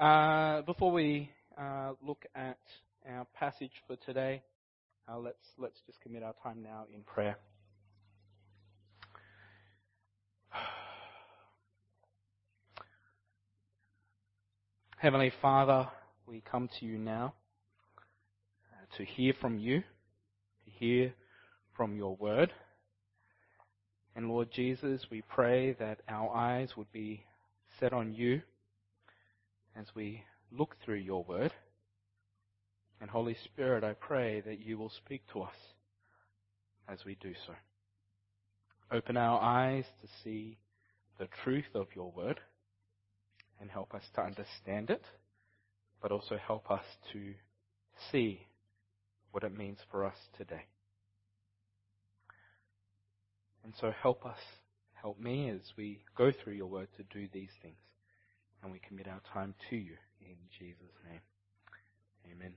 Uh, before we uh, look at our passage for today, uh, let's let's just commit our time now in prayer. Heavenly Father, we come to you now uh, to hear from you, to hear from your word. And Lord Jesus, we pray that our eyes would be set on you as we look through your word. And Holy Spirit, I pray that you will speak to us as we do so. Open our eyes to see the truth of your word and help us to understand it, but also help us to see what it means for us today. And so help us, help me as we go through your word to do these things. And we commit our time to you in Jesus' name. Amen.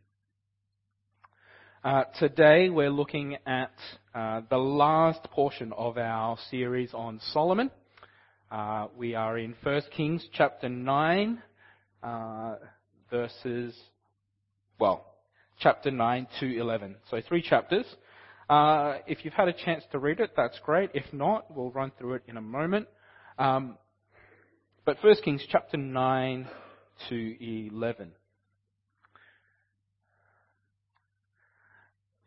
Uh, today we're looking at uh, the last portion of our series on Solomon. Uh, we are in 1 Kings chapter 9, uh, verses, well, chapter 9 to 11. So three chapters. Uh, if you've had a chance to read it, that's great. If not, we'll run through it in a moment. Um, but 1 Kings chapter 9 to 11.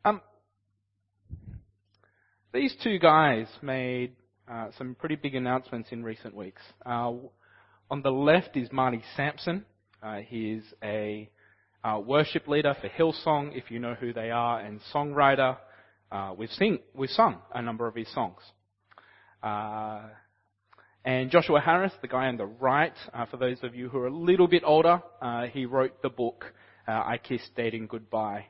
Um, these two guys made uh, some pretty big announcements in recent weeks. Uh, on the left is Marty Sampson. Uh, he is a uh, worship leader for Hillsong, if you know who they are, and songwriter. Uh, we've sing, we've sung a number of his songs. Uh, and Joshua Harris, the guy on the right, uh, for those of you who are a little bit older, uh, he wrote the book uh, I Kissed Dating Goodbye.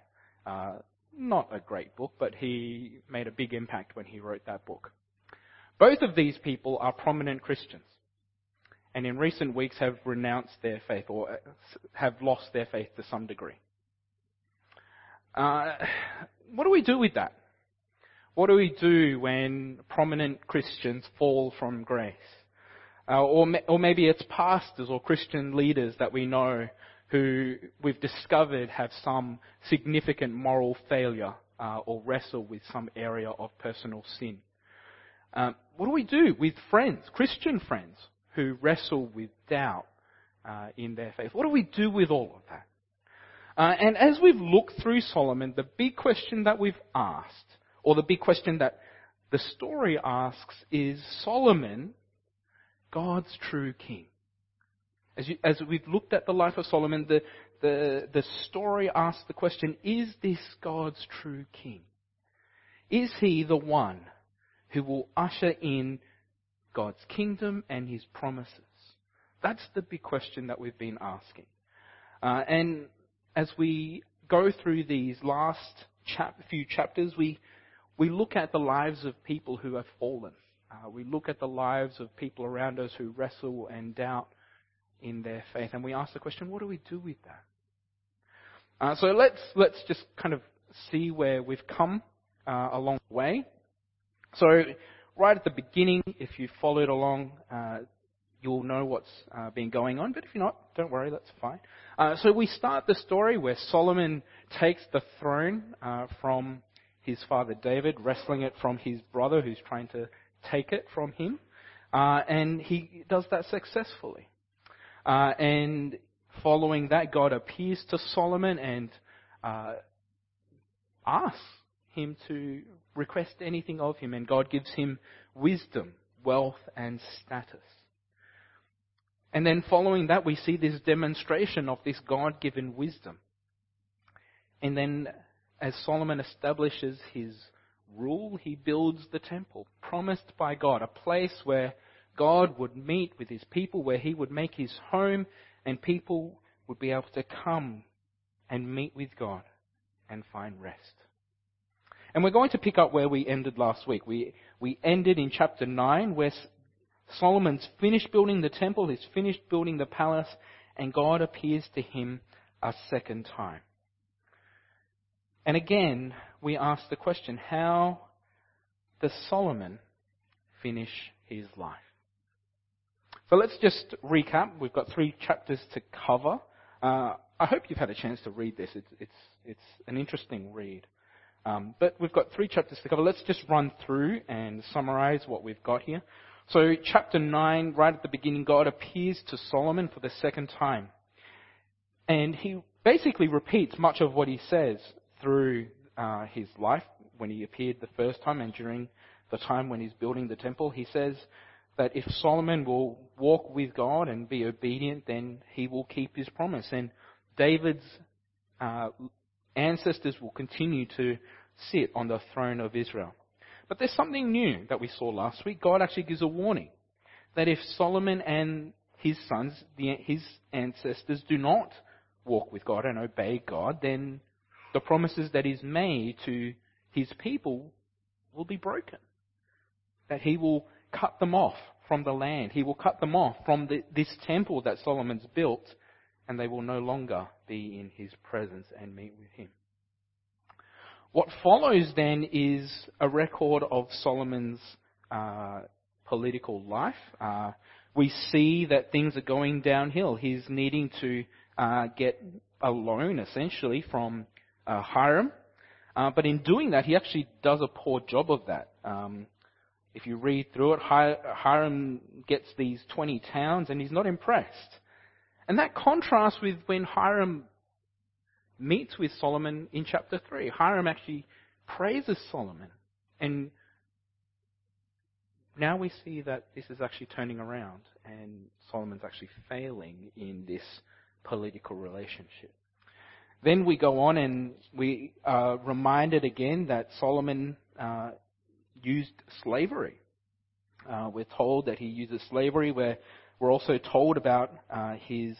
Uh, not a great book, but he made a big impact when he wrote that book. Both of these people are prominent Christians, and in recent weeks have renounced their faith or have lost their faith to some degree. what do we do with that? What do we do when prominent Christians fall from grace? Uh, or, or maybe it's pastors or Christian leaders that we know who we've discovered have some significant moral failure uh, or wrestle with some area of personal sin. Um, what do we do with friends, Christian friends, who wrestle with doubt uh, in their faith? What do we do with all of that? Uh, and as we've looked through Solomon, the big question that we've asked or the big question that the story asks is Solomon God's true king? As, you, as we've looked at the life of Solomon, the, the, the story asks the question, is this God's true king? Is he the one who will usher in God's kingdom and his promises? That's the big question that we've been asking. Uh, and as we go through these last chap- few chapters, we, we look at the lives of people who have fallen. Uh, we look at the lives of people around us who wrestle and doubt in their faith, and we ask the question, what do we do with that? Uh, so let's let's just kind of see where we've come uh, along the way. So right at the beginning, if you followed along, uh, you'll know what's uh, been going on. But if you're not, don't worry, that's fine. Uh, so we start the story where Solomon takes the throne from his father David, wrestling it from his brother who's trying to take it from him. Uh, and he does that successfully. Uh, and following that, God appears to Solomon and uh, asks him to request anything of him, and God gives him wisdom, wealth, and status. And then following that, we see this demonstration of this God given wisdom. And then as Solomon establishes his rule, he builds the temple, promised by God, a place where God would meet with his people, where he would make his home, and people would be able to come and meet with God and find rest. And we're going to pick up where we ended last week. We, we ended in chapter 9, where Solomon's finished building the temple, he's finished building the palace, and God appears to him a second time. And again, we ask the question how does Solomon finish his life? So let's just recap. We've got three chapters to cover. Uh, I hope you've had a chance to read this. It's, it's, it's an interesting read. Um, but we've got three chapters to cover. Let's just run through and summarize what we've got here. So, chapter 9, right at the beginning, God appears to Solomon for the second time. And he basically repeats much of what he says through uh, his life when he appeared the first time and during the time when he's building the temple. He says that if Solomon will walk with God and be obedient, then he will keep his promise. And David's uh, ancestors will continue to sit on the throne of Israel. But there's something new that we saw last week. God actually gives a warning that if Solomon and his sons, the, his ancestors, do not walk with God and obey God, then the promises that He's made to His people will be broken. That He will cut them off from the land. He will cut them off from the, this temple that Solomon's built, and they will no longer be in His presence and meet with Him. What follows then is a record of Solomon's uh, political life. Uh, we see that things are going downhill. He's needing to uh, get a loan, essentially, from uh, Hiram. Uh, but in doing that, he actually does a poor job of that. Um, if you read through it, Hiram gets these 20 towns and he's not impressed. And that contrasts with when Hiram meets with Solomon in chapter 3. Hiram actually praises Solomon. And now we see that this is actually turning around and Solomon's actually failing in this political relationship. Then we go on and we are reminded again that Solomon uh, used slavery. Uh, we're told that he uses slavery. We're, we're also told about uh, his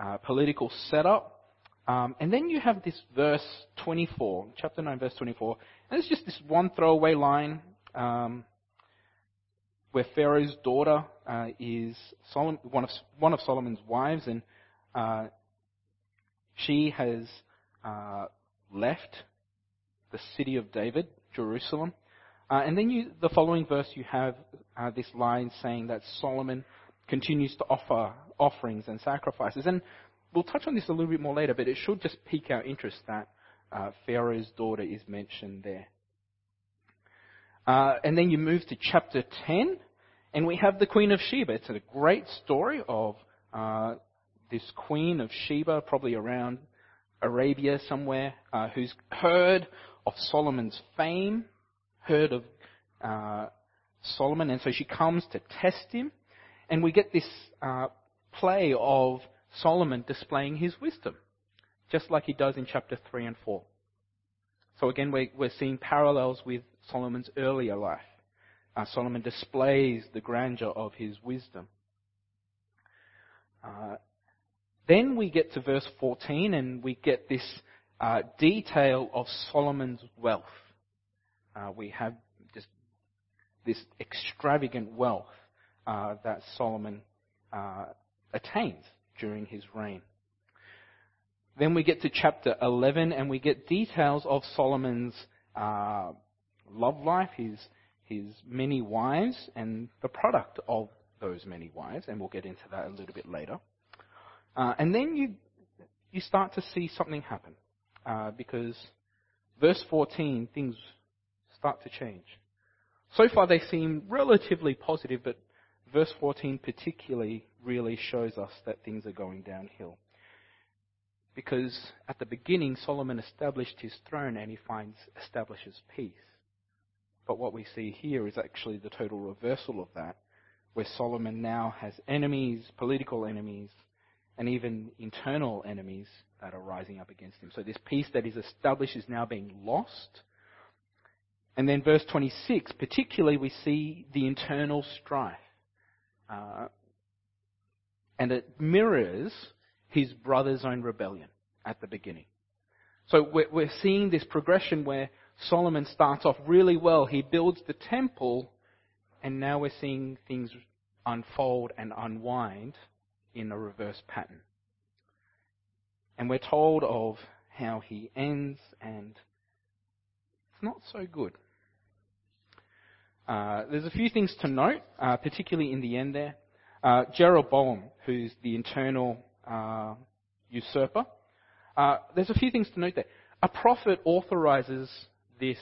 uh, political setup. Um, and then you have this verse 24, chapter 9, verse 24. And it's just this one throwaway line um, where Pharaoh's daughter uh, is Solomon, one, of, one of Solomon's wives, and uh, she has uh, left the city of David, Jerusalem. Uh, and then you, the following verse, you have uh, this line saying that Solomon continues to offer offerings and sacrifices. And we'll touch on this a little bit more later, but it should just pique our interest that uh, Pharaoh's daughter is mentioned there. Uh, and then you move to chapter 10, and we have the Queen of Sheba. It's a great story of uh, this queen of Sheba, probably around Arabia somewhere, uh, who's heard of Solomon's fame, heard of uh, Solomon, and so she comes to test him. And we get this uh, play of Solomon displaying his wisdom, just like he does in chapter 3 and 4. So again, we're, we're seeing parallels with Solomon's earlier life. Uh, Solomon displays the grandeur of his wisdom. Uh, then we get to verse 14 and we get this uh, detail of Solomon's wealth. Uh, we have just this extravagant wealth uh, that Solomon uh, attains during his reign. Then we get to chapter 11 and we get details of Solomon's uh, love life, his, his many wives, and the product of those many wives, and we'll get into that a little bit later. Uh, and then you, you start to see something happen. Uh, because verse 14, things start to change. So far they seem relatively positive, but verse 14 particularly really shows us that things are going downhill. Because at the beginning, Solomon established his throne and he finds, establishes peace. But what we see here is actually the total reversal of that, where Solomon now has enemies, political enemies, and even internal enemies that are rising up against him. So this peace that is established is now being lost. And then verse 26, particularly we see the internal strife. Uh, and it mirrors his brother's own rebellion at the beginning. So we're, we're seeing this progression where Solomon starts off really well. He builds the temple, and now we're seeing things unfold and unwind in a reverse pattern. And we're told of how he ends, and it's not so good. Uh, there's a few things to note, uh, particularly in the end there. Uh, Jeroboam, who's the internal uh, usurper. Uh, there's a few things to note there. A prophet authorizes this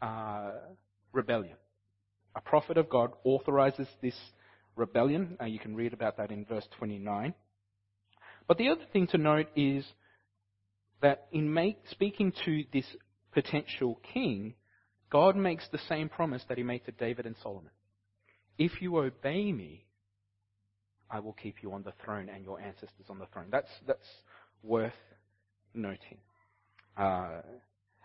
uh, rebellion. A prophet of God authorizes this rebellion. Uh, you can read about that in verse 29. But the other thing to note is that in make, speaking to this potential king, God makes the same promise that he made to David and Solomon. If you obey me, I will keep you on the throne and your ancestors on the throne. That's, that's worth noting. Uh,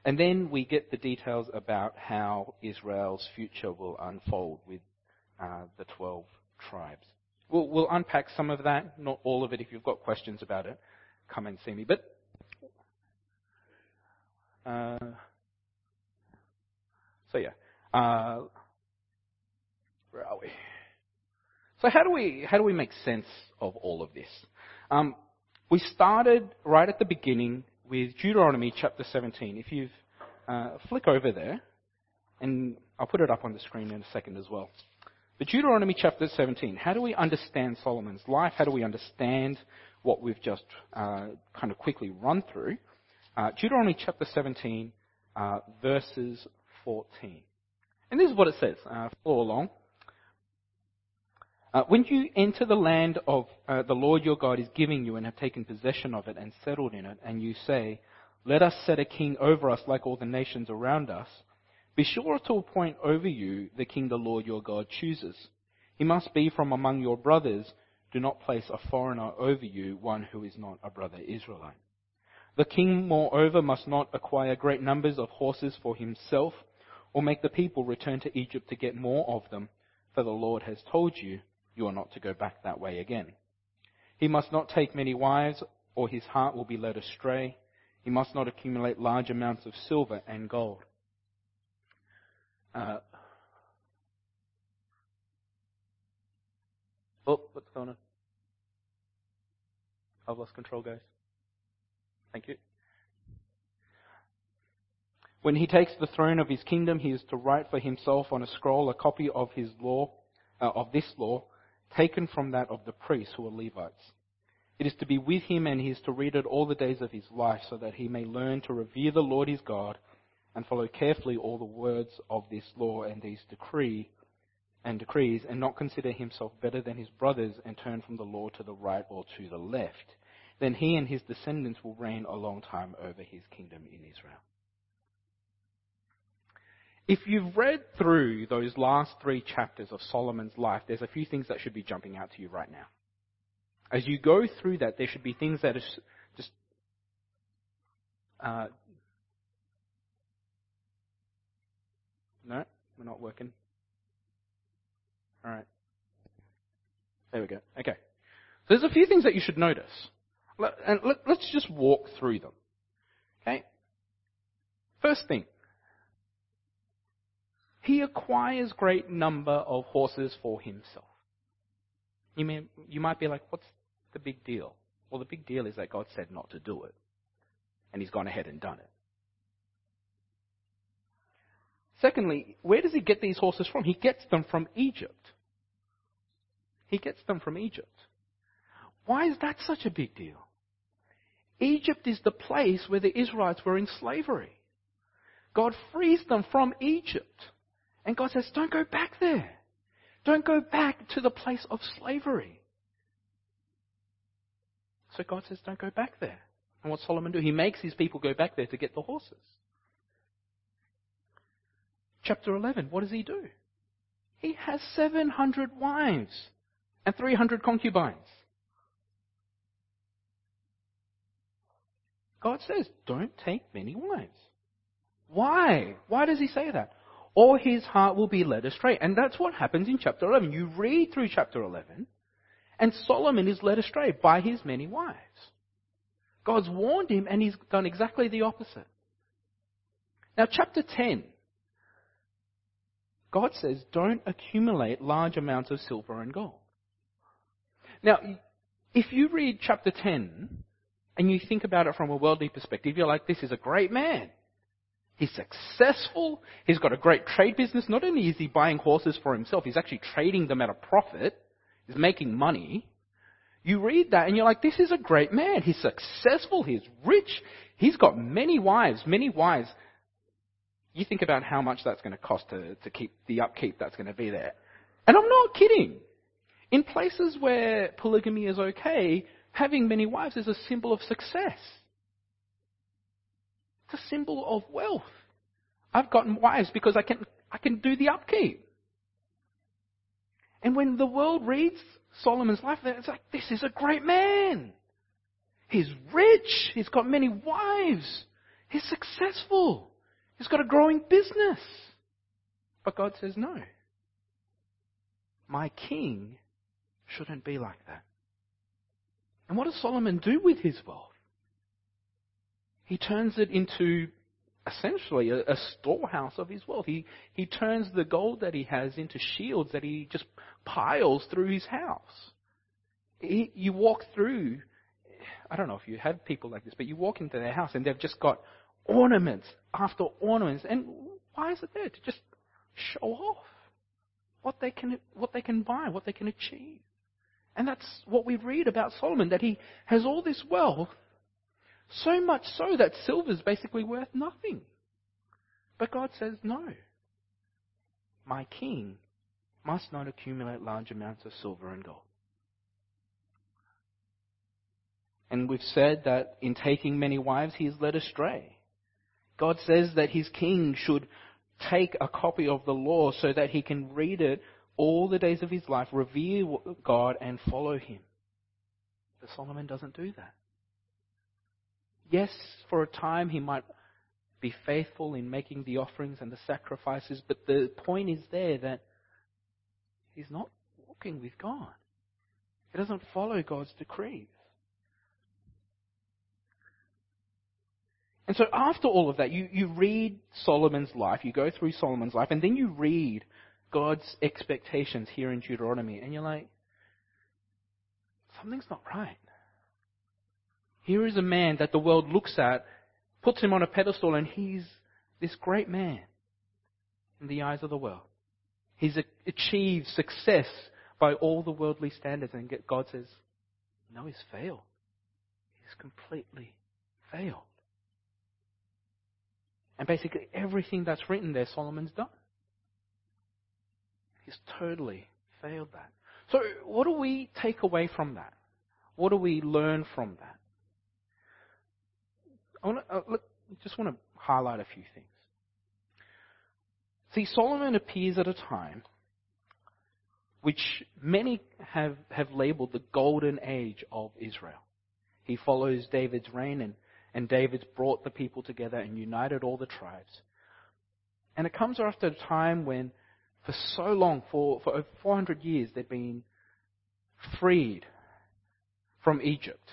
and then we get the details about how Israel's future will unfold with uh, the 12 tribes. We'll, we'll unpack some of that, not all of it. If you've got questions about it, come and see me. But uh, so yeah, uh, where are we? So how do we how do we make sense of all of this? Um, we started right at the beginning with Deuteronomy chapter 17. If you uh, flick over there, and I'll put it up on the screen in a second as well. But Deuteronomy chapter 17. How do we understand Solomon's life? How do we understand what we've just uh, kind of quickly run through? Uh, Deuteronomy chapter 17, uh, verses 14. And this is what it says. Uh, follow along. Uh, when you enter the land of uh, the Lord your God is giving you and have taken possession of it and settled in it, and you say, Let us set a king over us like all the nations around us, be sure to appoint over you the king the Lord your God chooses. He must be from among your brothers. Do not place a foreigner over you, one who is not a brother Israelite. The king, moreover, must not acquire great numbers of horses for himself, or make the people return to Egypt to get more of them, for the Lord has told you, you are not to go back that way again. He must not take many wives, or his heart will be led astray. He must not accumulate large amounts of silver and gold. Uh, oh, what's going on? I've lost control, guys. Thank you. When he takes the throne of his kingdom, he is to write for himself on a scroll a copy of his law, uh, of this law, taken from that of the priests who are Levites. It is to be with him and he is to read it all the days of his life so that he may learn to revere the Lord his God and follow carefully all the words of this law and these decree and decrees and not consider himself better than his brothers and turn from the law to the right or to the left. Then he and his descendants will reign a long time over his kingdom in Israel. If you've read through those last three chapters of Solomon's life, there's a few things that should be jumping out to you right now. As you go through that, there should be things that are just uh, no, we're not working. All right. There we go. Okay. So there's a few things that you should notice. And let's just walk through them. Okay? First thing, he acquires great number of horses for himself. You, may, you might be like, what's the big deal? Well, the big deal is that God said not to do it. And he's gone ahead and done it. Secondly, where does he get these horses from? He gets them from Egypt. He gets them from Egypt. Why is that such a big deal? Egypt is the place where the Israelites were in slavery. God frees them from Egypt. And God says, don't go back there. Don't go back to the place of slavery. So God says, don't go back there. And what Solomon do? He makes his people go back there to get the horses. Chapter 11, what does he do? He has 700 wives and 300 concubines. God says, don't take many wives. Why? Why does he say that? or his heart will be led astray. And that's what happens in chapter 11. You read through chapter 11, and Solomon is led astray by his many wives. God's warned him, and he's done exactly the opposite. Now, chapter 10, God says, don't accumulate large amounts of silver and gold. Now, if you read chapter 10 and you think about it from a worldly perspective, you're like, this is a great man. He's successful. He's got a great trade business. Not only is he buying horses for himself, he's actually trading them at a profit. He's making money. You read that and you're like, this is a great man. He's successful. He's rich. He's got many wives, many wives. You think about how much that's going to cost to, to keep the upkeep that's going to be there. And I'm not kidding. In places where polygamy is okay, having many wives is a symbol of success. It's a symbol of wealth. I've gotten wives because I can, I can do the upkeep. And when the world reads Solomon's life, it's like, this is a great man. He's rich. He's got many wives. He's successful. He's got a growing business. But God says, no. My king shouldn't be like that. And what does Solomon do with his wealth? He turns it into essentially a, a, storehouse of his wealth. He, he turns the gold that he has into shields that he just piles through his house. He, you walk through, I don't know if you have people like this, but you walk into their house and they've just got ornaments after ornaments. And why is it there? To just show off what they can, what they can buy, what they can achieve. And that's what we read about Solomon, that he has all this wealth, so much so that silver is basically worth nothing. But God says, no. My king must not accumulate large amounts of silver and gold. And we've said that in taking many wives, he is led astray. God says that his king should take a copy of the law so that he can read it all the days of his life, revere God, and follow him. But Solomon doesn't do that. Yes, for a time he might be faithful in making the offerings and the sacrifices, but the point is there that he's not walking with God. He doesn't follow God's decrees. And so after all of that, you, you read Solomon's life, you go through Solomon's life, and then you read God's expectations here in Deuteronomy, and you're like, something's not right. Here is a man that the world looks at, puts him on a pedestal, and he's this great man in the eyes of the world. He's achieved success by all the worldly standards, and God says, No, he's failed. He's completely failed. And basically, everything that's written there, Solomon's done. He's totally failed that. So, what do we take away from that? What do we learn from that? I want to, uh, look, just want to highlight a few things. See, Solomon appears at a time which many have, have labeled the golden age of Israel. He follows David's reign, and, and David's brought the people together and united all the tribes. And it comes after a time when for so long, for, for over 400 years, they'd been freed from Egypt.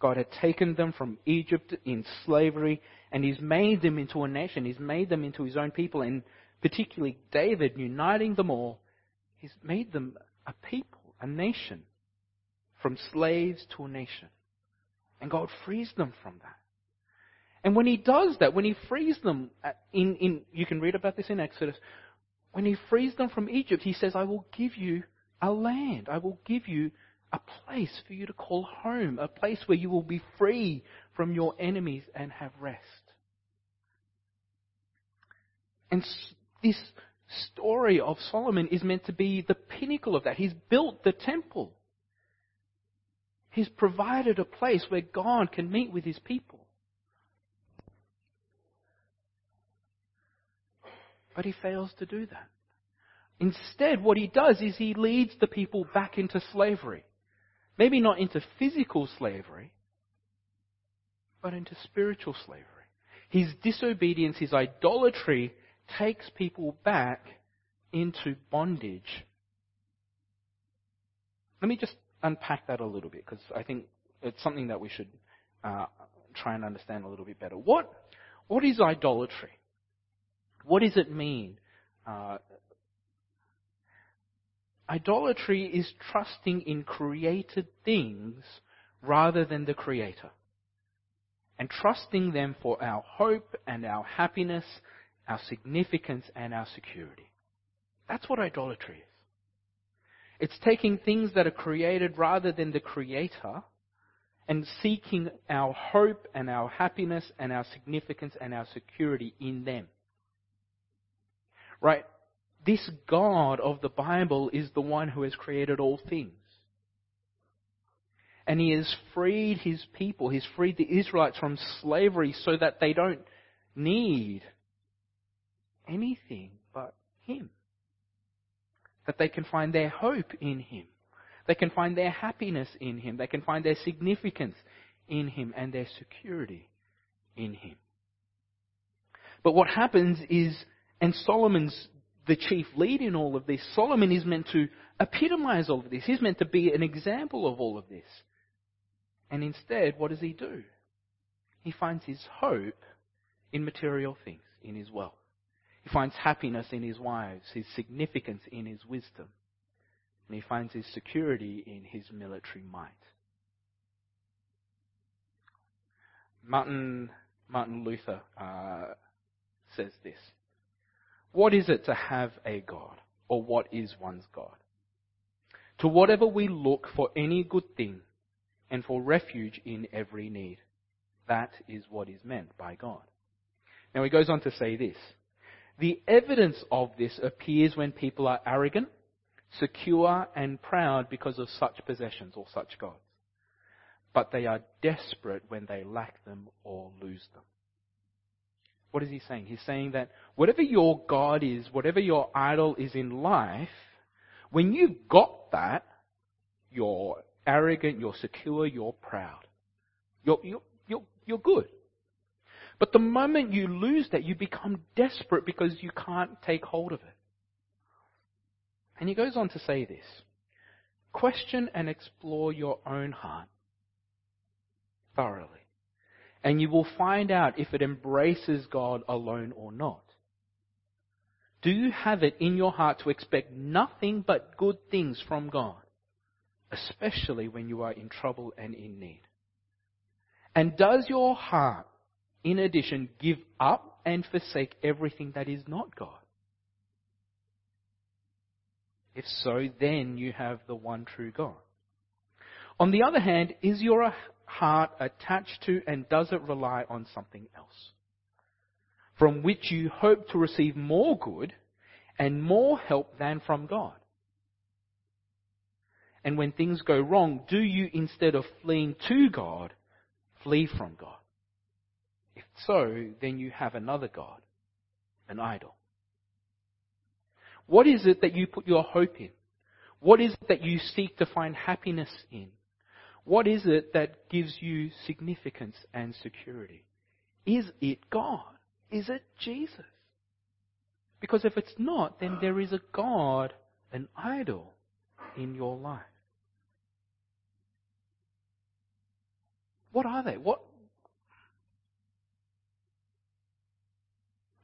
God had taken them from Egypt in slavery, and He's made them into a nation. He's made them into His own people, and particularly David, uniting them all, He's made them a people, a nation, from slaves to a nation. And God frees them from that. And when He does that, when He frees them, uh, in, in, you can read about this in Exodus, when he frees them from Egypt, he says, I will give you a land. I will give you a place for you to call home, a place where you will be free from your enemies and have rest. And this story of Solomon is meant to be the pinnacle of that. He's built the temple. He's provided a place where God can meet with his people. But he fails to do that. Instead, what he does is he leads the people back into slavery. Maybe not into physical slavery, but into spiritual slavery. His disobedience, his idolatry, takes people back into bondage. Let me just unpack that a little bit because I think it's something that we should uh, try and understand a little bit better. What, what is idolatry? What does it mean? Uh, idolatry is trusting in created things rather than the Creator. And trusting them for our hope and our happiness, our significance and our security. That's what idolatry is. It's taking things that are created rather than the Creator and seeking our hope and our happiness and our significance and our security in them. Right? This God of the Bible is the one who has created all things. And he has freed his people, he's freed the Israelites from slavery so that they don't need anything but him that they can find their hope in Him. They can find their happiness in Him. They can find their significance in Him and their security in Him. But what happens is, and Solomon's the chief lead in all of this, Solomon is meant to epitomize all of this. He's meant to be an example of all of this. And instead, what does he do? He finds his hope in material things, in his wealth. He finds happiness in his wives, his significance in his wisdom, and he finds his security in his military might. Martin, Martin Luther uh, says this What is it to have a God, or what is one's God? To whatever we look for any good thing and for refuge in every need. That is what is meant by God. Now he goes on to say this the evidence of this appears when people are arrogant, secure, and proud because of such possessions or such gods. But they are desperate when they lack them or lose them. What is he saying? He's saying that whatever your God is, whatever your idol is in life, when you've got that, you're arrogant, you're secure, you're proud. You're, you're, you're, you're good. But the moment you lose that, you become desperate because you can't take hold of it. And he goes on to say this Question and explore your own heart thoroughly, and you will find out if it embraces God alone or not. Do you have it in your heart to expect nothing but good things from God, especially when you are in trouble and in need? And does your heart in addition, give up and forsake everything that is not God? If so, then you have the one true God. On the other hand, is your heart attached to and does it rely on something else? From which you hope to receive more good and more help than from God? And when things go wrong, do you, instead of fleeing to God, flee from God? If so, then you have another God, an idol. What is it that you put your hope in? What is it that you seek to find happiness in? What is it that gives you significance and security? Is it God? Is it Jesus? Because if it's not, then there is a God, an idol, in your life. What are they? What,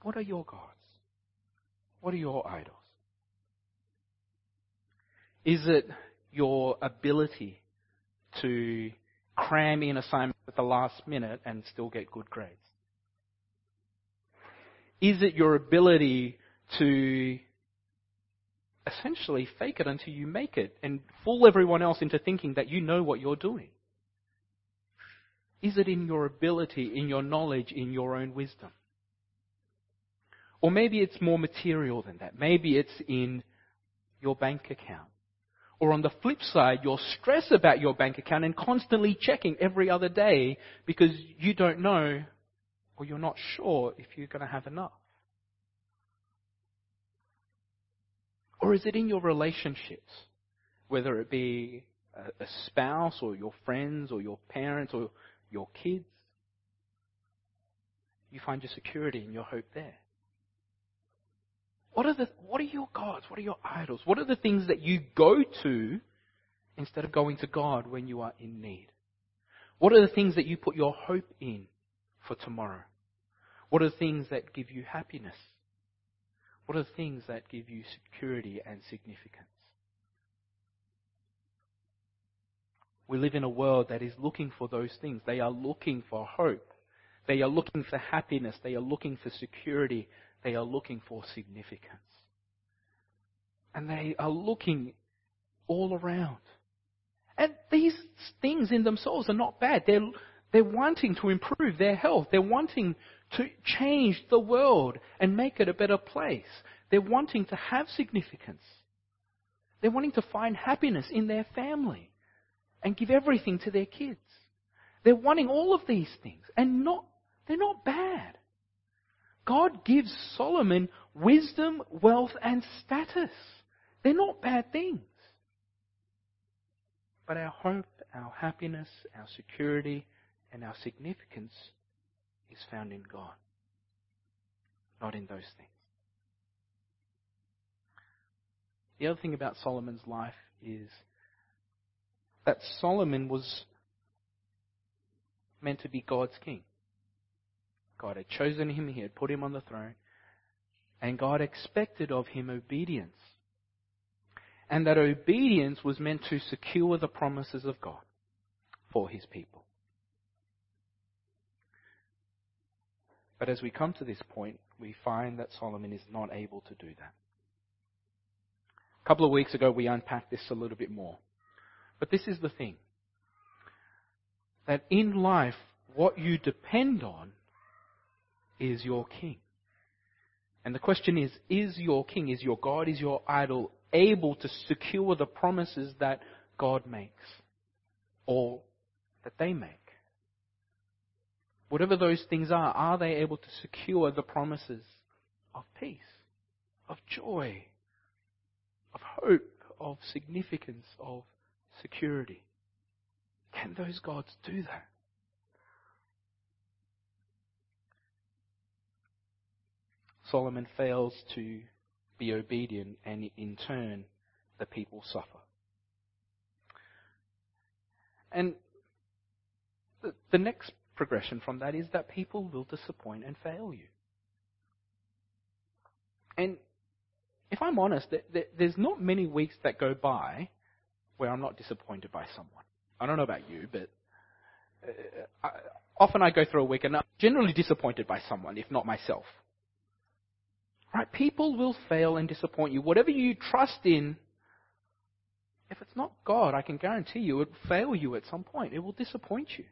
What are your gods? What are your idols? Is it your ability to cram in assignments at the last minute and still get good grades? Is it your ability to essentially fake it until you make it and fool everyone else into thinking that you know what you're doing? Is it in your ability, in your knowledge, in your own wisdom? Or maybe it's more material than that. Maybe it's in your bank account. Or on the flip side, you're stressed about your bank account and constantly checking every other day because you don't know or you're not sure if you're going to have enough. Or is it in your relationships, whether it be a, spouse or your friends or your parents or your kids? You find your security and your hope there. What are, the, what are your gods? What are your idols? What are the things that you go to instead of going to God when you are in need? What are the things that you put your hope in for tomorrow? What are the things that give you happiness? What are the things that give you security and significance? We live in a world that is looking for those things. They are looking for hope. They are looking for happiness. They are looking for security. They are looking for significance. And they are looking all around. And these things in themselves are not bad. They're, they're wanting to improve their health. They're wanting to change the world and make it a better place. They're wanting to have significance. They're wanting to find happiness in their family and give everything to their kids. They're wanting all of these things and not, they're not bad. God gives Solomon wisdom, wealth, and status. They're not bad things. But our hope, our happiness, our security, and our significance is found in God, not in those things. The other thing about Solomon's life is that Solomon was meant to be God's king. God had chosen him, he had put him on the throne, and God expected of him obedience. And that obedience was meant to secure the promises of God for his people. But as we come to this point, we find that Solomon is not able to do that. A couple of weeks ago, we unpacked this a little bit more. But this is the thing that in life, what you depend on is your king. And the question is, is your king, is your God, is your idol able to secure the promises that God makes? Or that they make? Whatever those things are, are they able to secure the promises of peace, of joy, of hope, of significance, of security? Can those gods do that? Solomon fails to be obedient, and in turn, the people suffer. And the, next progression from that is that people will disappoint and fail you. And if I'm honest, there's not many weeks that go by where I'm not disappointed by someone. I don't know about you, but uh, often I go through a week and I'm generally disappointed by someone, if not myself. Right? People will fail and disappoint you. Whatever you trust in, if it's not God, I can guarantee you it will fail you at some point. It will disappoint you.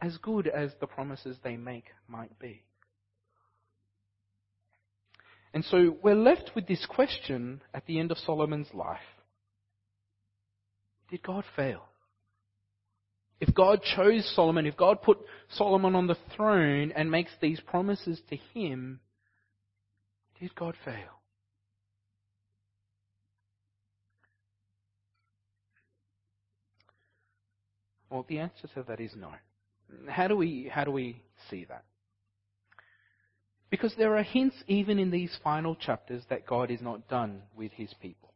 As good as the promises they make might be. And so we're left with this question at the end of Solomon's life. Did God fail? If God chose Solomon, if God put Solomon on the throne and makes these promises to him, did God fail? Well, the answer to that is no. How do we, how do we see that? Because there are hints even in these final chapters that God is not done with his people.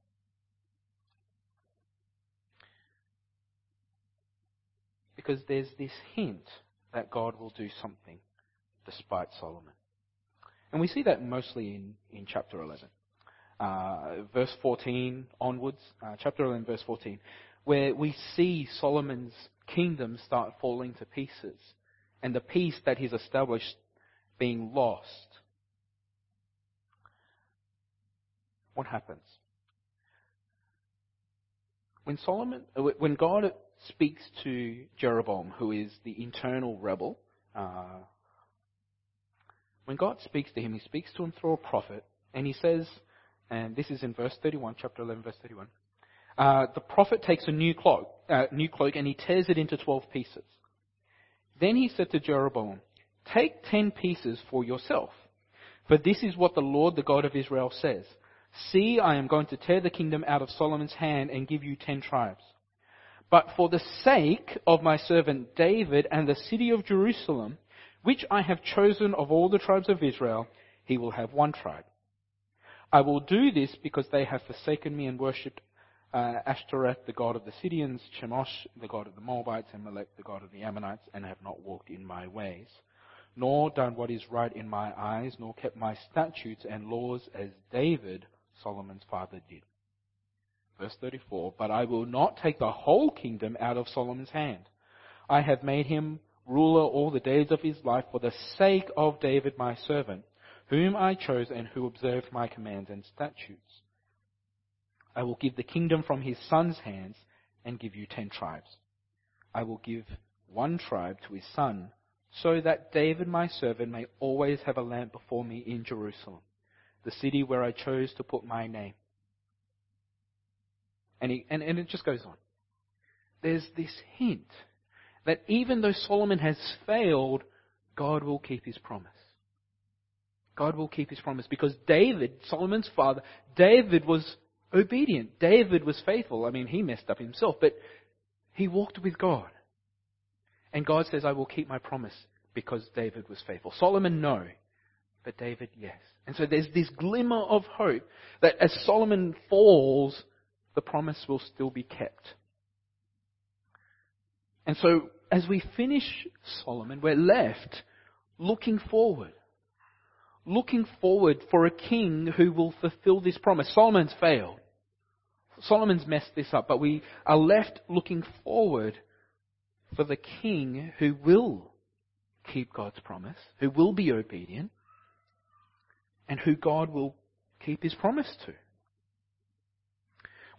Because there's this hint that God will do something despite Solomon. And we see that mostly in, in chapter 11. Uh, verse 14 onwards, uh, chapter 11, verse 14, where we see Solomon's kingdom start falling to pieces and the peace that he's established being lost. What happens? When Solomon, uh, when God speaks to Jeroboam, who is the internal rebel, uh, when God speaks to him, he speaks to him through a prophet, and he says, and this is in verse 31, chapter 11, verse 31. Uh, the prophet takes a new cloak, uh, new cloak, and he tears it into twelve pieces. Then he said to Jeroboam, "Take ten pieces for yourself, for this is what the Lord, the God of Israel, says: See, I am going to tear the kingdom out of Solomon's hand and give you ten tribes. But for the sake of my servant David and the city of Jerusalem, which I have chosen of all the tribes of Israel, he will have one tribe. I will do this because they have forsaken me and worshipped uh, Ashtoreth, the god of the Sidonians, Chemosh, the god of the Moabites, and Molech, the god of the Ammonites, and have not walked in my ways, nor done what is right in my eyes, nor kept my statutes and laws as David, Solomon's father, did. Verse 34, But I will not take the whole kingdom out of Solomon's hand. I have made him ruler all the days of his life for the sake of David my servant, whom I chose and who observed my commands and statutes. I will give the kingdom from his son's hands and give you ten tribes. I will give one tribe to his son, so that David my servant may always have a lamp before me in Jerusalem, the city where I chose to put my name. And, he, and, and it just goes on. There's this hint that even though Solomon has failed, God will keep his promise. God will keep his promise because David, Solomon's father, David was obedient. David was faithful. I mean, he messed up himself, but he walked with God. And God says, I will keep my promise because David was faithful. Solomon, no. But David, yes. And so there's this glimmer of hope that as Solomon falls, the promise will still be kept. And so as we finish Solomon, we're left looking forward. Looking forward for a king who will fulfill this promise. Solomon's failed. Solomon's messed this up, but we are left looking forward for the king who will keep God's promise, who will be obedient, and who God will keep his promise to.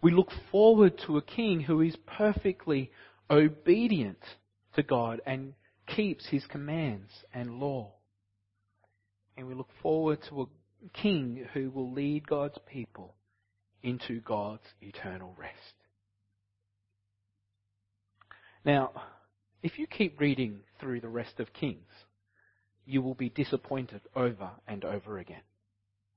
We look forward to a king who is perfectly obedient to God and keeps his commands and law. And we look forward to a king who will lead God's people into God's eternal rest. Now, if you keep reading through the rest of Kings, you will be disappointed over and over again.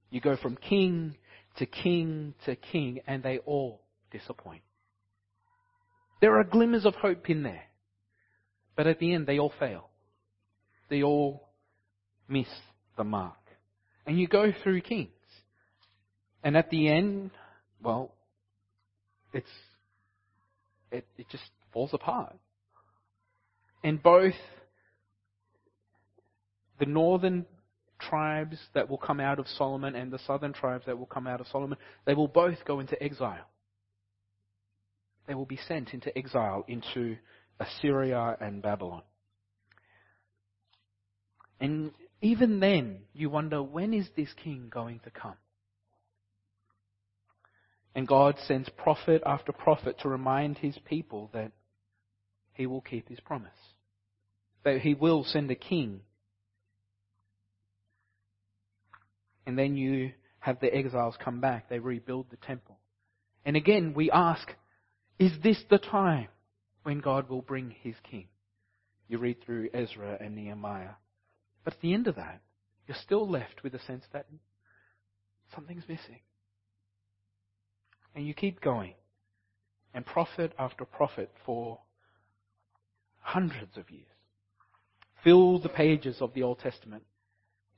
You go from king to king to king, and they all disappoint. There are glimmers of hope in there. But at the end, they all fail. They all miss the mark. And you go through kings. And at the end, well, it's, it, it just falls apart. And both the northern tribes that will come out of Solomon and the southern tribes that will come out of Solomon, they will both go into exile they will be sent into exile into Assyria and Babylon. And even then, you wonder, when is this king going to come? And God sends prophet after prophet to remind his people that he will keep his promise. That he will send a king. And then you have the exiles come back. They rebuild the temple. And again, we ask, is this the time when God will bring his king? You read through Ezra and Nehemiah. But at the end of that, you're still left with a sense that something's missing. And you keep going. And prophet after prophet for hundreds of years fill the pages of the Old Testament.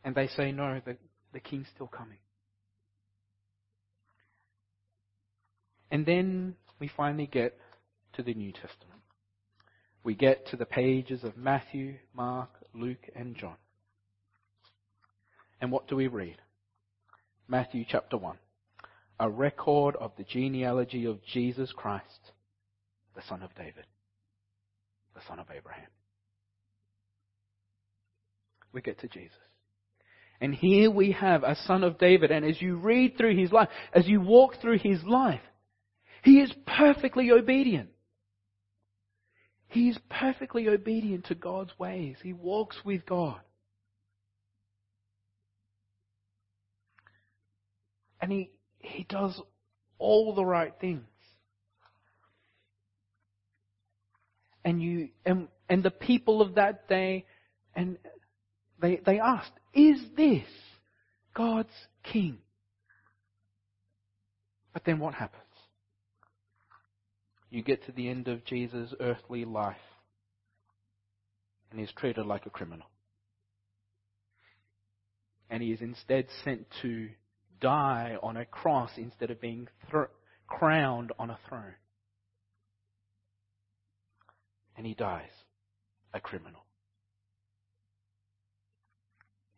And they say, no, the, the king's still coming. And then we finally get to the New Testament. We get to the pages of Matthew, Mark, Luke, and John. And what do we read? Matthew chapter 1. A record of the genealogy of Jesus Christ, the son of David, the son of Abraham. We get to Jesus. And here we have a son of David, and as you read through his life, as you walk through his life, he is perfectly obedient. He is perfectly obedient to God's ways. He walks with God. And he, he does all the right things. And you and, and the people of that day and they they asked, Is this God's king? But then what happens? You get to the end of Jesus' earthly life and he's treated like a criminal. And he is instead sent to die on a cross instead of being crowned on a throne. And he dies a criminal.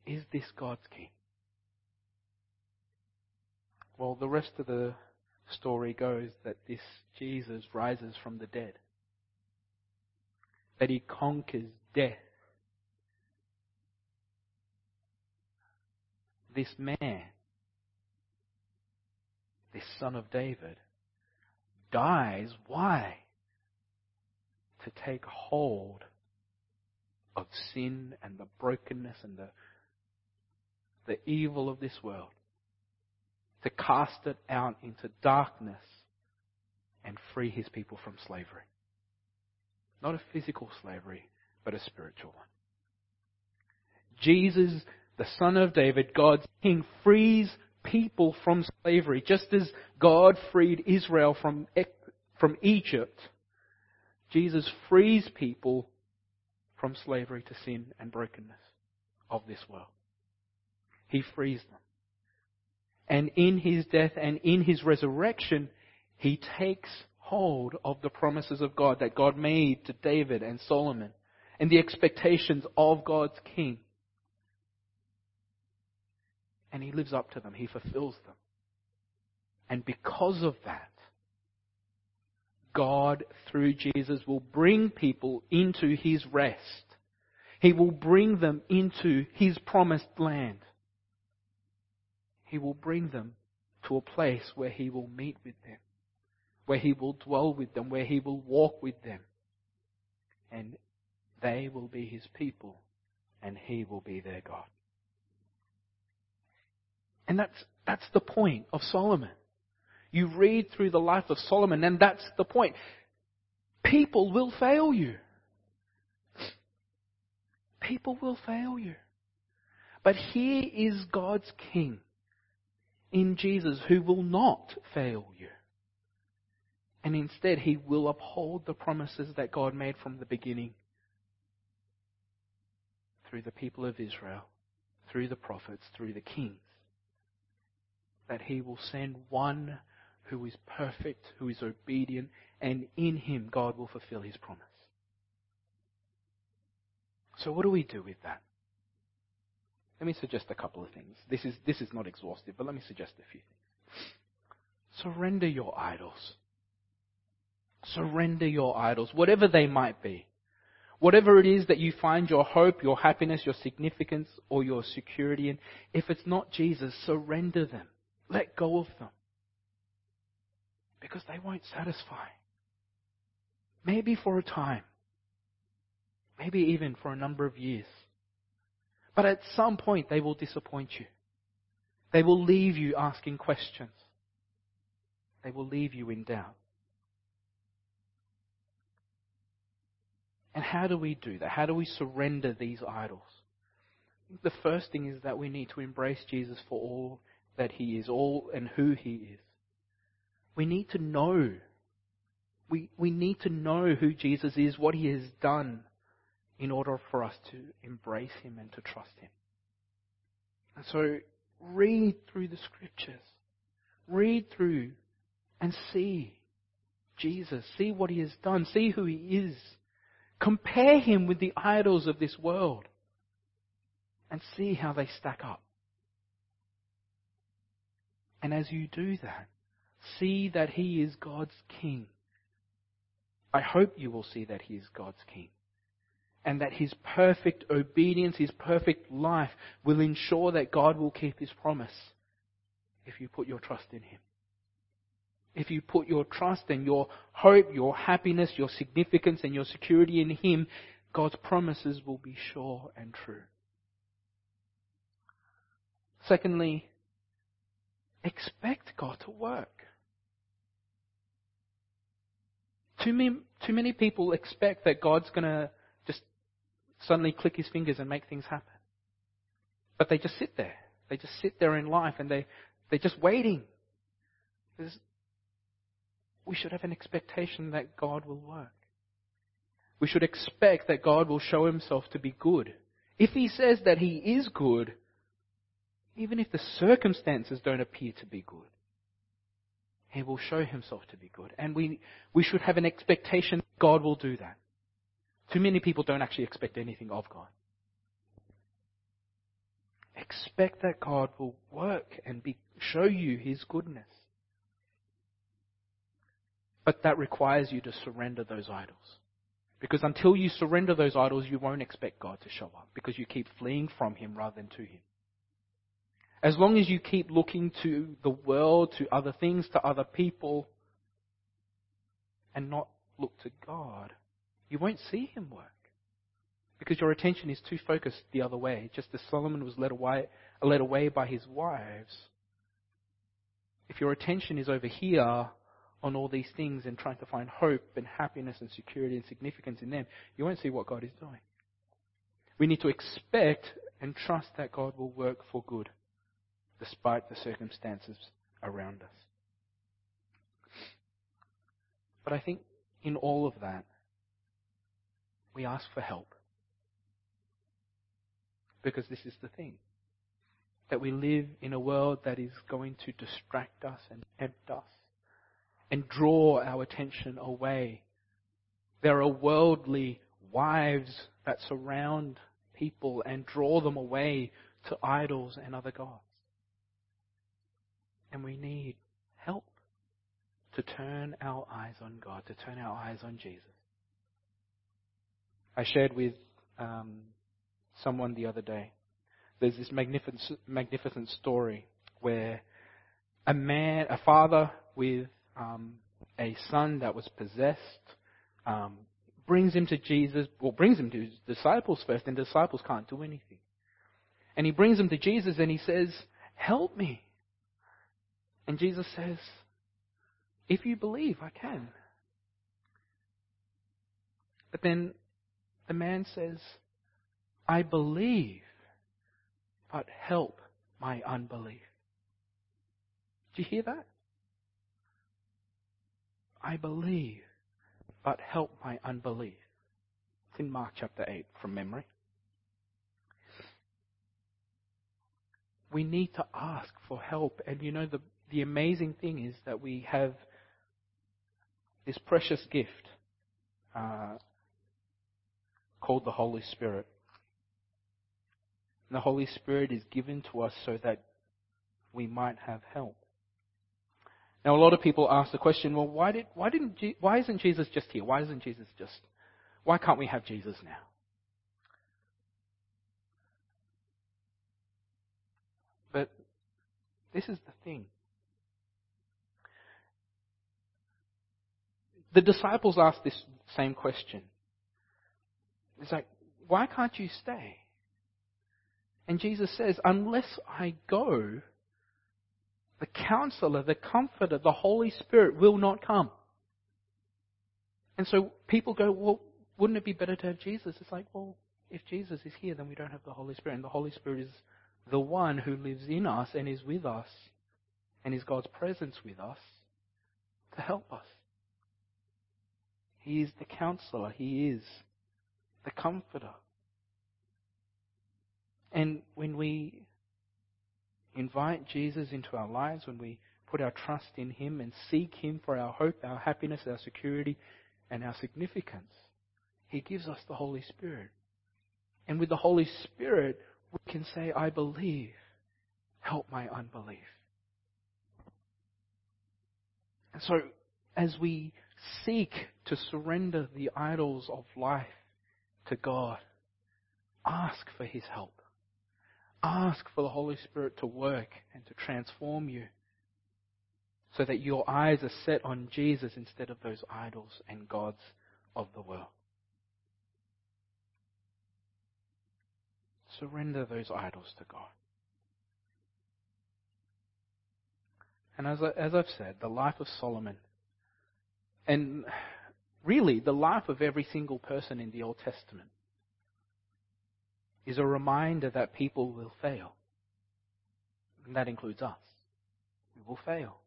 Is this God's king? Well, the rest of the story goes that this Jesus rises from the dead. That he conquers death. This man, this son of David, dies. Why? To take hold of sin and the brokenness and the, the evil of this world. To cast it out into darkness and free his people from slavery. Not a physical slavery, but a spiritual one. Jesus, the Son of David, God's King, frees people from slavery, just as God freed Israel from, from Egypt. Jesus frees people from slavery to sin and brokenness of this world. He frees them. And in his death and in his resurrection, he takes hold of the promises of God that God made to David and Solomon and the expectations of God's king. And he lives up to them. He fulfills them. And because of that, God, through Jesus, will bring people into his rest. He will bring them into his promised land. He will bring them to a place where he will meet with them, where he will dwell with them, where he will walk with them. And they will be his people, and he will be their God. And that's, that's the point of Solomon. You read through the life of Solomon, and that's the point. People will fail you. People will fail you. But here is God's King in Jesus who will not fail you. And instead, he will uphold the promises that God made from the beginning through the people of Israel, through the prophets, through the kings that he will send one who is perfect, who is obedient, and in him God will fulfill his promise. So what do we do with that? Let me suggest a couple of things. This is, this is not exhaustive, but let me suggest a few things. Surrender your idols. Surrender your idols, whatever they might be. Whatever it is that you find your hope, your happiness, your significance, or your security in, if it's not Jesus, surrender them. Let go of them. Because they won't satisfy. Maybe for a time. Maybe even for a number of years. But at some point they will disappoint you. They will leave you asking questions. They will leave you in doubt. And how do we do that? How do we surrender these idols? The first thing is that we need to embrace Jesus for all that He is, all and who He is. We need to know. We, we need to know who Jesus is, what He has done, in order for us to embrace Him and to trust Him. And so, read through the Scriptures. Read through and see Jesus. See what He has done. See who He is. Compare Him with the idols of this world. And see how they stack up. And as you do that, see that He is God's King. I hope you will see that He is God's King. And that His perfect obedience, His perfect life will ensure that God will keep His promise if you put your trust in Him. If you put your trust and your hope, your happiness, your significance and your security in Him, God's promises will be sure and true. Secondly, expect God to work. Too many, too many people expect that God's going to suddenly click his fingers and make things happen. But they just sit there. They just sit there in life and they, they're just waiting. There's, we should have an expectation that God will work. We should expect that God will show himself to be good. If he says that he is good, even if the circumstances don't appear to be good, He will show Himself to be good. And we, we should have an expectation God will do that. Too many people don't actually expect anything of God. Expect that God will work and be, show you His goodness. But that requires you to surrender those idols. Because until you surrender those idols, you won't expect God to show up because you keep fleeing from Him rather than to Him. As long as you keep looking to the world, to other things, to other people, and not look to God, you won't see Him work. Because your attention is too focused the other way, just as Solomon was led away, led away by his wives. If your attention is over here on all these things and trying to find hope and happiness and security and significance in them, you won't see what God is doing. We need to expect and trust that God will work for good despite the circumstances around us. But I think in all of that, we ask for help. Because this is the thing. That we live in a world that is going to distract us and tempt us and draw our attention away. There are worldly wives that surround people and draw them away to idols and other gods. And we need help to turn our eyes on God, to turn our eyes on Jesus. I shared with um, someone the other day. There's this magnificent, magnificent story where a man, a father with um, a son that was possessed, um, brings him to Jesus, well, brings him to his disciples first, and the disciples can't do anything. And he brings him to Jesus and he says, Help me. And Jesus says, If you believe, I can. But then the man says, I believe, but help my unbelief. Do you hear that? I believe, but help my unbelief. It's in Mark chapter 8 from memory. We need to ask for help. And you know, the, the amazing thing is that we have this precious gift uh, called the Holy Spirit. And the Holy Spirit is given to us so that we might have help. Now, a lot of people ask the question, well, why, did, why, didn't, why isn't Jesus just here? Why isn't Jesus just, why can't we have Jesus now? But this is the thing. The disciples asked this same question. It's like, why can't you stay? And Jesus says, unless I go, the counselor, the comforter, the Holy Spirit will not come. And so people go, well, wouldn't it be better to have Jesus? It's like, well, if Jesus is here, then we don't have the Holy Spirit. And the Holy Spirit is the one who lives in us and is with us and is God's presence with us to help us. He is the counselor. He is the comforter. And when we invite Jesus into our lives, when we put our trust in Him and seek Him for our hope, our happiness, our security, and our significance, He gives us the Holy Spirit. And with the Holy Spirit, we can say, I believe. Help my unbelief. And so, as we seek to surrender the idols of life to God, ask for His help. Ask for the Holy Spirit to work and to transform you so that your eyes are set on Jesus instead of those idols and gods of the world. Surrender those idols to God. And as, I, as I've said, the life of Solomon, and really the life of every single person in the Old Testament, is a reminder that people will fail. And that includes us. We will fail.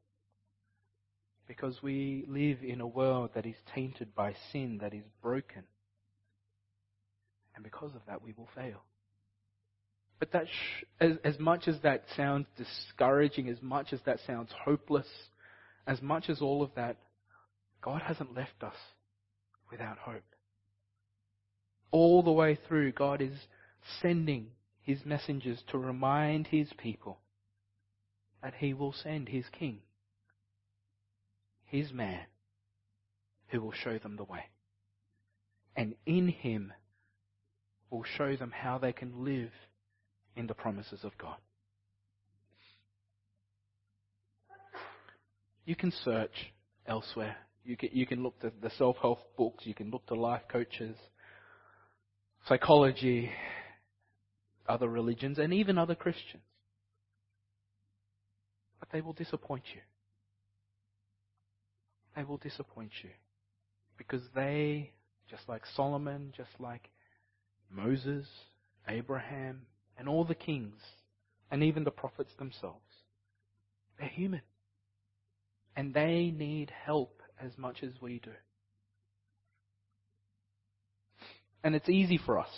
Because we live in a world that is tainted by sin, that is broken. And because of that, we will fail. But that, sh- as, as much as that sounds discouraging, as much as that sounds hopeless, as much as all of that, God hasn't left us without hope. All the way through, God is sending his messengers to remind his people that he will send his king, his man, who will show them the way. And in him will show them how they can live in the promises of God. You can search elsewhere. You can, you can look to the self-help books, you can look to life coaches, psychology, other religions, and even other Christians. But they will disappoint you. They will disappoint you. Because they, just like Solomon, just like Moses, Abraham, and all the kings, and even the prophets themselves, they're human. And they need help as much as we do. And it's easy for us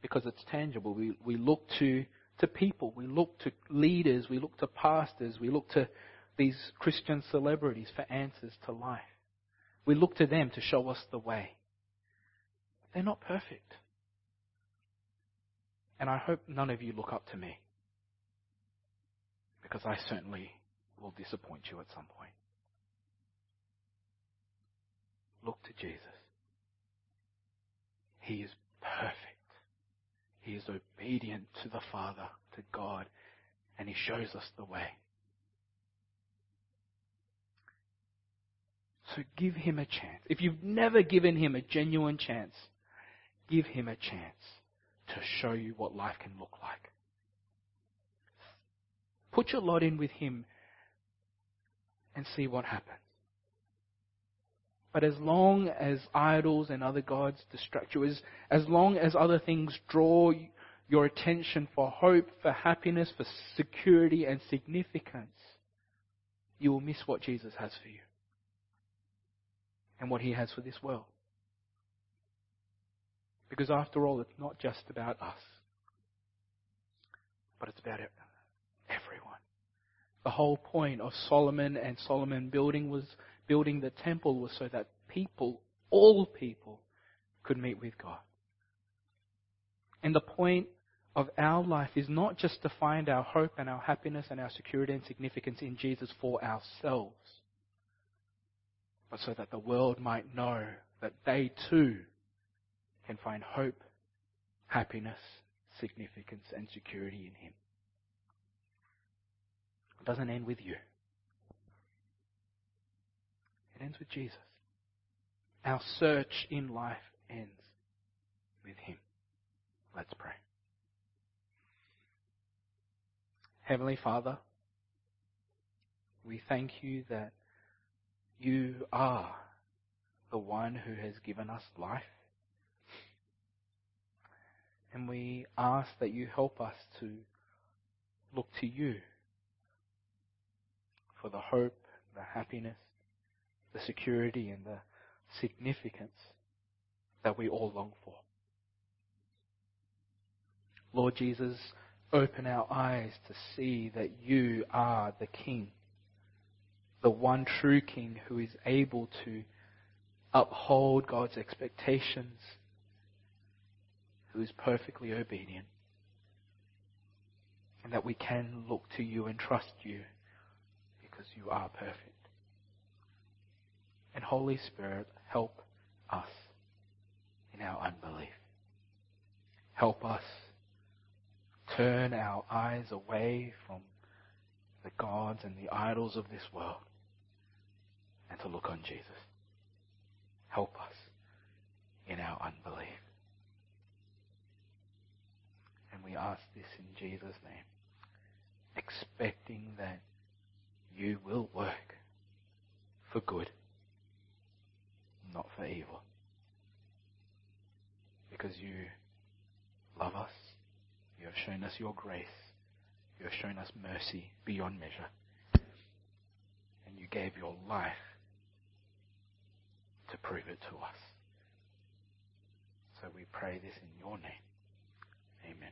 because it's tangible. We, we look to, to people, we look to leaders, we look to pastors, we look to these Christian celebrities for answers to life. We look to them to show us the way. They're not perfect. And I hope none of you look up to me. Because I certainly will disappoint you at some point. Look to Jesus. He is perfect. He is obedient to the Father, to God, and He shows us the way. So give Him a chance. If you've never given Him a genuine chance, give Him a chance to show you what life can look like. Put your lot in with Him and see what happens. But as long as idols and other gods distract you, as, as long as other things draw your attention for hope, for happiness, for security and significance, you will miss what Jesus has for you and what he has for this world. Because after all, it's not just about us, but it's about everyone. The whole point of Solomon and Solomon building was building the temple was so that people, all people, could meet with God. And the point of our life is not just to find our hope and our happiness and our security and significance in Jesus for ourselves, but so that the world might know that they too can find hope, happiness, significance, and security in Him. It doesn't end with you. It ends with Jesus. Our search in life ends with Him. Let's pray. Heavenly Father, we thank you that you are the one who has given us life. And we ask that you help us to look to you for the hope, the happiness, the security and the significance that we all long for. Lord Jesus, open our eyes to see that you are the King, the one true King who is able to uphold God's expectations, who is perfectly obedient, and that we can look to you and trust you because you are perfect. And Holy Spirit, help us in our unbelief. Help us turn our eyes away from the gods and the idols of this world and to look on Jesus. Help us in our unbelief. And we ask this in Jesus' name, expecting that you will work for good not for evil. Because you love us, you have shown us your grace, you have shown us mercy beyond measure, and you gave your life to prove it to us. So we pray this in your name. Amen.